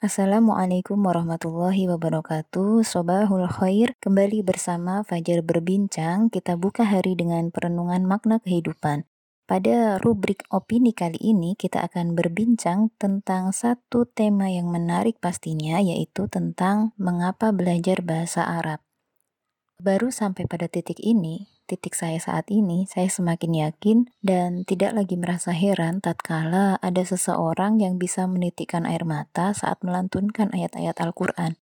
Assalamualaikum warahmatullahi wabarakatuh. Sobahul khair Kembali bersama Fajar Berbincang. Kita buka hari dengan perenungan makna kehidupan. Pada rubrik opini kali ini kita akan berbincang tentang satu tema yang menarik pastinya yaitu tentang mengapa belajar bahasa Arab Baru sampai pada titik ini, titik saya saat ini, saya semakin yakin dan tidak lagi merasa heran tatkala ada seseorang yang bisa menitikkan air mata saat melantunkan ayat-ayat Al-Quran.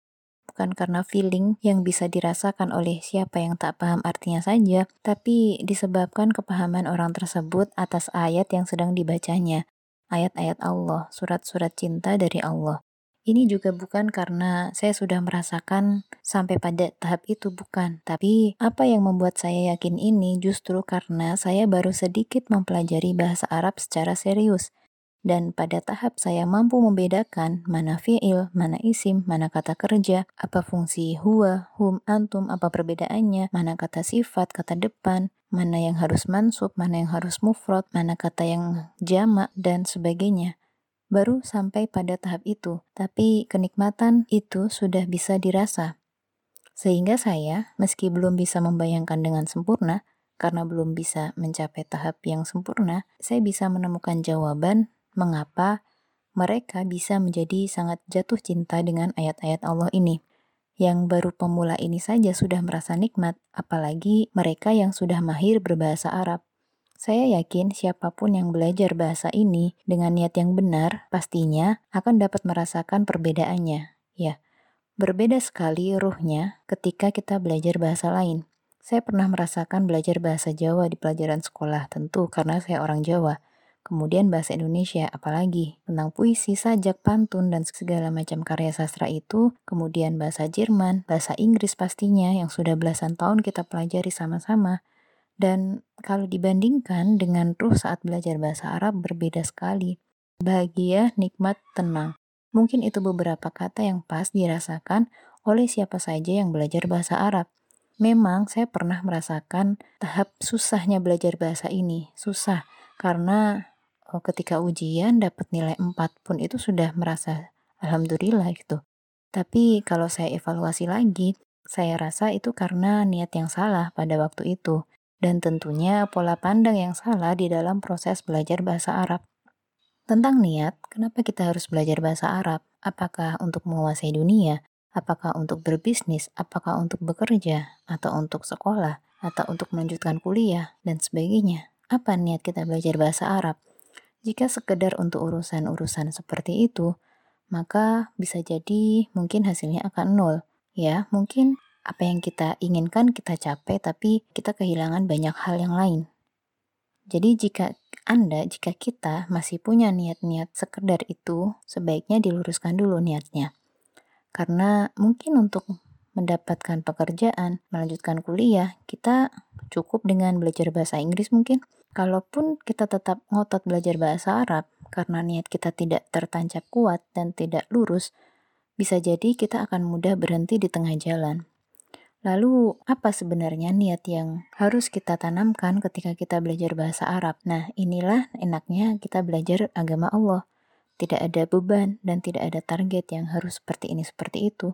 Bukan karena feeling yang bisa dirasakan oleh siapa yang tak paham artinya saja, tapi disebabkan kepahaman orang tersebut atas ayat yang sedang dibacanya. Ayat-ayat Allah, surat-surat cinta dari Allah. Ini juga bukan karena saya sudah merasakan sampai pada tahap itu, bukan. Tapi apa yang membuat saya yakin ini justru karena saya baru sedikit mempelajari bahasa Arab secara serius. Dan pada tahap saya mampu membedakan mana fi'il, mana isim, mana kata kerja, apa fungsi huwa, hum, antum, apa perbedaannya, mana kata sifat, kata depan, mana yang harus mansub, mana yang harus mufrad, mana kata yang jamak, dan sebagainya baru sampai pada tahap itu, tapi kenikmatan itu sudah bisa dirasa. Sehingga saya, meski belum bisa membayangkan dengan sempurna, karena belum bisa mencapai tahap yang sempurna, saya bisa menemukan jawaban mengapa mereka bisa menjadi sangat jatuh cinta dengan ayat-ayat Allah ini. Yang baru pemula ini saja sudah merasa nikmat, apalagi mereka yang sudah mahir berbahasa Arab. Saya yakin siapa pun yang belajar bahasa ini dengan niat yang benar, pastinya akan dapat merasakan perbedaannya. Ya, berbeda sekali ruhnya ketika kita belajar bahasa lain. Saya pernah merasakan belajar bahasa Jawa di pelajaran sekolah, tentu karena saya orang Jawa. Kemudian bahasa Indonesia, apalagi tentang puisi, sajak, pantun, dan segala macam karya sastra itu. Kemudian bahasa Jerman, bahasa Inggris pastinya yang sudah belasan tahun kita pelajari sama-sama dan kalau dibandingkan dengan ruh saat belajar bahasa Arab berbeda sekali. Bahagia, nikmat, tenang. Mungkin itu beberapa kata yang pas dirasakan oleh siapa saja yang belajar bahasa Arab. Memang saya pernah merasakan tahap susahnya belajar bahasa ini. Susah karena oh, ketika ujian dapat nilai 4 pun itu sudah merasa alhamdulillah gitu. Tapi kalau saya evaluasi lagi, saya rasa itu karena niat yang salah pada waktu itu dan tentunya pola pandang yang salah di dalam proses belajar bahasa Arab. Tentang niat, kenapa kita harus belajar bahasa Arab? Apakah untuk menguasai dunia? Apakah untuk berbisnis? Apakah untuk bekerja? Atau untuk sekolah? Atau untuk melanjutkan kuliah? Dan sebagainya. Apa niat kita belajar bahasa Arab? Jika sekedar untuk urusan-urusan seperti itu, maka bisa jadi mungkin hasilnya akan nol. Ya, mungkin apa yang kita inginkan kita capai, tapi kita kehilangan banyak hal yang lain. Jadi jika Anda, jika kita masih punya niat-niat sekedar itu, sebaiknya diluruskan dulu niatnya. Karena mungkin untuk mendapatkan pekerjaan, melanjutkan kuliah, kita cukup dengan belajar bahasa Inggris mungkin. Kalaupun kita tetap ngotot belajar bahasa Arab, karena niat kita tidak tertancap kuat dan tidak lurus, bisa jadi kita akan mudah berhenti di tengah jalan. Lalu, apa sebenarnya niat yang harus kita tanamkan ketika kita belajar bahasa Arab? Nah, inilah enaknya kita belajar agama Allah. Tidak ada beban dan tidak ada target yang harus seperti ini, seperti itu.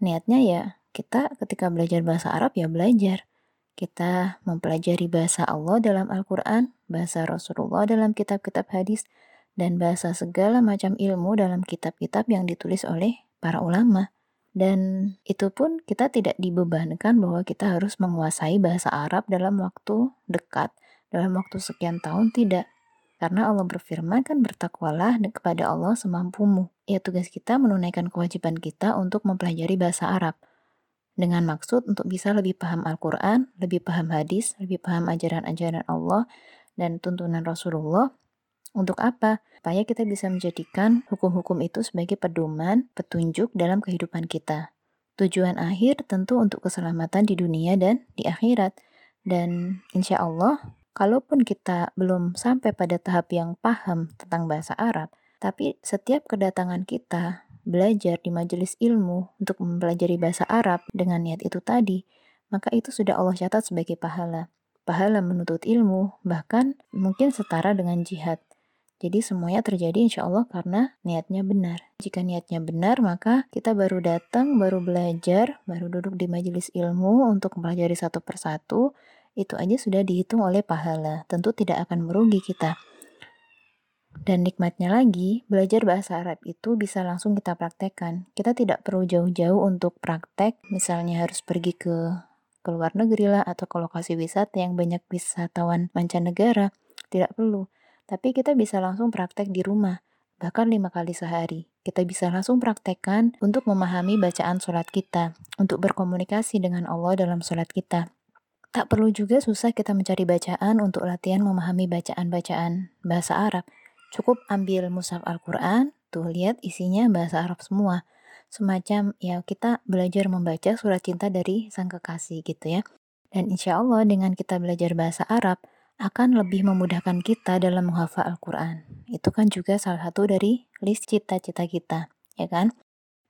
Niatnya ya, kita ketika belajar bahasa Arab ya belajar. Kita mempelajari bahasa Allah dalam Al-Quran, bahasa Rasulullah dalam kitab-kitab hadis, dan bahasa segala macam ilmu dalam kitab-kitab yang ditulis oleh para ulama. Dan itu pun kita tidak dibebankan bahwa kita harus menguasai bahasa Arab dalam waktu dekat, dalam waktu sekian tahun tidak. Karena Allah berfirman kan bertakwalah kepada Allah semampumu. Ya tugas kita menunaikan kewajiban kita untuk mempelajari bahasa Arab. Dengan maksud untuk bisa lebih paham Al-Quran, lebih paham hadis, lebih paham ajaran-ajaran Allah dan tuntunan Rasulullah untuk apa? Supaya kita bisa menjadikan hukum-hukum itu sebagai pedoman, petunjuk dalam kehidupan kita. Tujuan akhir tentu untuk keselamatan di dunia dan di akhirat. Dan insya Allah, kalaupun kita belum sampai pada tahap yang paham tentang bahasa Arab, tapi setiap kedatangan kita belajar di majelis ilmu untuk mempelajari bahasa Arab dengan niat itu tadi, maka itu sudah Allah catat sebagai pahala. Pahala menuntut ilmu, bahkan mungkin setara dengan jihad. Jadi semuanya terjadi insya Allah karena niatnya benar. Jika niatnya benar, maka kita baru datang, baru belajar, baru duduk di majelis ilmu untuk mempelajari satu persatu. Itu aja sudah dihitung oleh pahala. Tentu tidak akan merugi kita. Dan nikmatnya lagi, belajar bahasa Arab itu bisa langsung kita praktekkan. Kita tidak perlu jauh-jauh untuk praktek, misalnya harus pergi ke ke luar negeri lah atau ke lokasi wisata yang banyak wisatawan mancanegara. Tidak perlu. Tapi kita bisa langsung praktek di rumah, bahkan lima kali sehari. Kita bisa langsung praktekkan untuk memahami bacaan sholat kita, untuk berkomunikasi dengan Allah dalam sholat kita. Tak perlu juga susah kita mencari bacaan untuk latihan memahami bacaan-bacaan bahasa Arab. Cukup ambil mushaf Al-Quran, tuh lihat isinya bahasa Arab semua. Semacam ya kita belajar membaca surat cinta dari sang kekasih gitu ya. Dan insya Allah dengan kita belajar bahasa Arab, akan lebih memudahkan kita dalam menghafal Al-Quran. Itu kan juga salah satu dari list cita-cita kita, ya kan?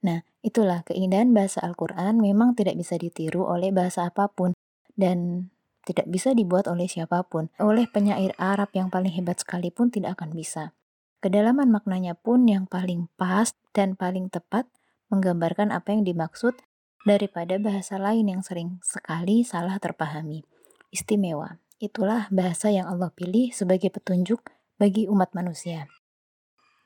Nah, itulah keindahan bahasa Al-Quran memang tidak bisa ditiru oleh bahasa apa pun dan tidak bisa dibuat oleh siapa pun. Oleh penyair Arab yang paling hebat sekalipun tidak akan bisa. Kedalaman maknanya pun yang paling pas dan paling tepat menggambarkan apa yang dimaksud daripada bahasa lain yang sering sekali salah terpahami. Istimewa. Itulah bahasa yang Allah pilih sebagai petunjuk bagi umat manusia.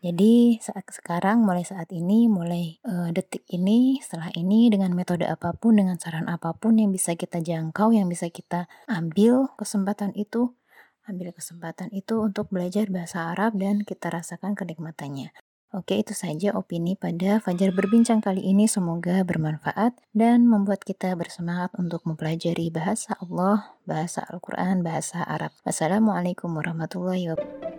Jadi saat sekarang, mulai saat ini, mulai uh, detik ini, setelah ini, dengan metode apa pun, dengan saran apa pun yang bisa kita jangkau, yang bisa kita ambil kesempatan itu, ambil kesempatan itu untuk belajar bahasa Arab dan kita rasakan kenikmatannya. Oke, itu saja opini pada Fajar Berbincang kali ini. Semoga bermanfaat dan membuat kita bersemangat untuk mempelajari bahasa Allah, bahasa Al-Quran, bahasa Arab. Wassalamualaikum warahmatullahi wabarakatuh.